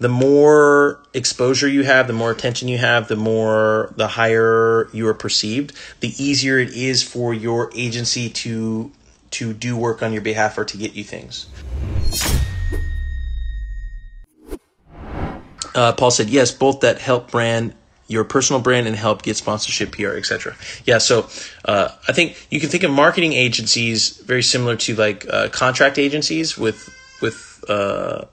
the more exposure you have, the more attention you have, the more the higher you are perceived, the easier it is for your agency to to do work on your behalf or to get you things. Uh, Paul said, yes, both that help brand your personal brand and help get sponsorship, PR, etc. Yeah, so uh, I think you can think of marketing agencies very similar to like uh, contract agencies with with uh,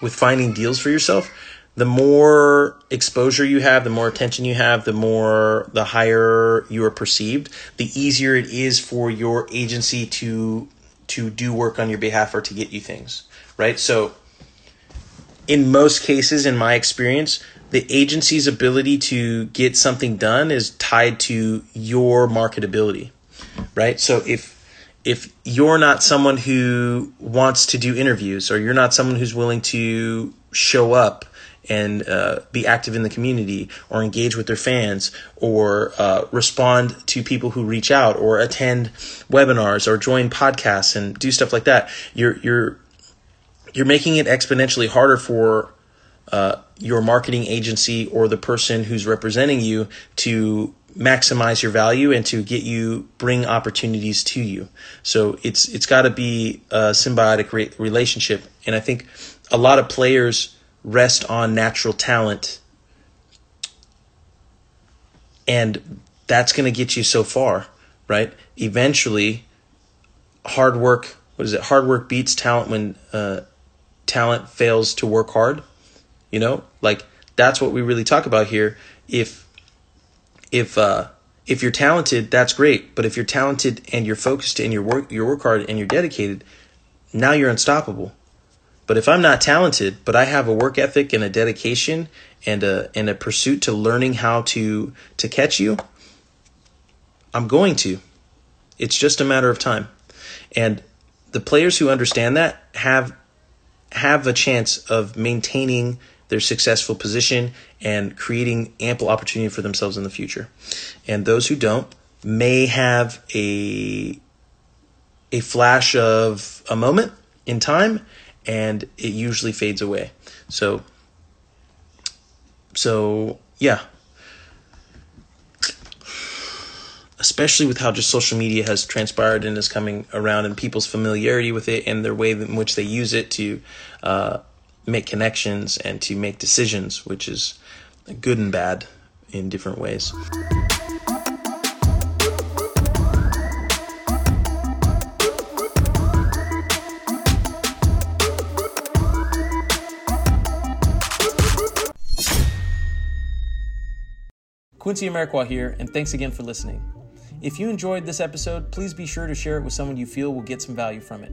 with finding deals for yourself, the more exposure you have, the more attention you have, the more the higher you are perceived, the easier it is for your agency to to do work on your behalf or to get you things, right? So in most cases in my experience, the agency's ability to get something done is tied to your marketability, right? So if if you're not someone who wants to do interviews or you're not someone who's willing to show up and uh, be active in the community or engage with their fans or uh, respond to people who reach out or attend webinars or join podcasts and do stuff like that you're you're you're making it exponentially harder for uh, your marketing agency or the person who's representing you to maximize your value and to get you bring opportunities to you. So it's it's got to be a symbiotic re- relationship, and I think a lot of players rest on natural talent, and that's going to get you so far, right? Eventually, hard work. What is it? Hard work beats talent when uh, talent fails to work hard. You know, like that's what we really talk about here. If if uh, if you're talented, that's great. But if you're talented and you're focused and you work you work hard and you're dedicated, now you're unstoppable. But if I'm not talented, but I have a work ethic and a dedication and a and a pursuit to learning how to to catch you, I'm going to. It's just a matter of time. And the players who understand that have have a chance of maintaining their successful position and creating ample opportunity for themselves in the future. And those who don't may have a a flash of a moment in time and it usually fades away. So so yeah. Especially with how just social media has transpired and is coming around, and people's familiarity with it, and their way in which they use it to uh, make connections and to make decisions, which is good and bad in different ways. Quincy Amarikwa here, and thanks again for listening. If you enjoyed this episode, please be sure to share it with someone you feel will get some value from it.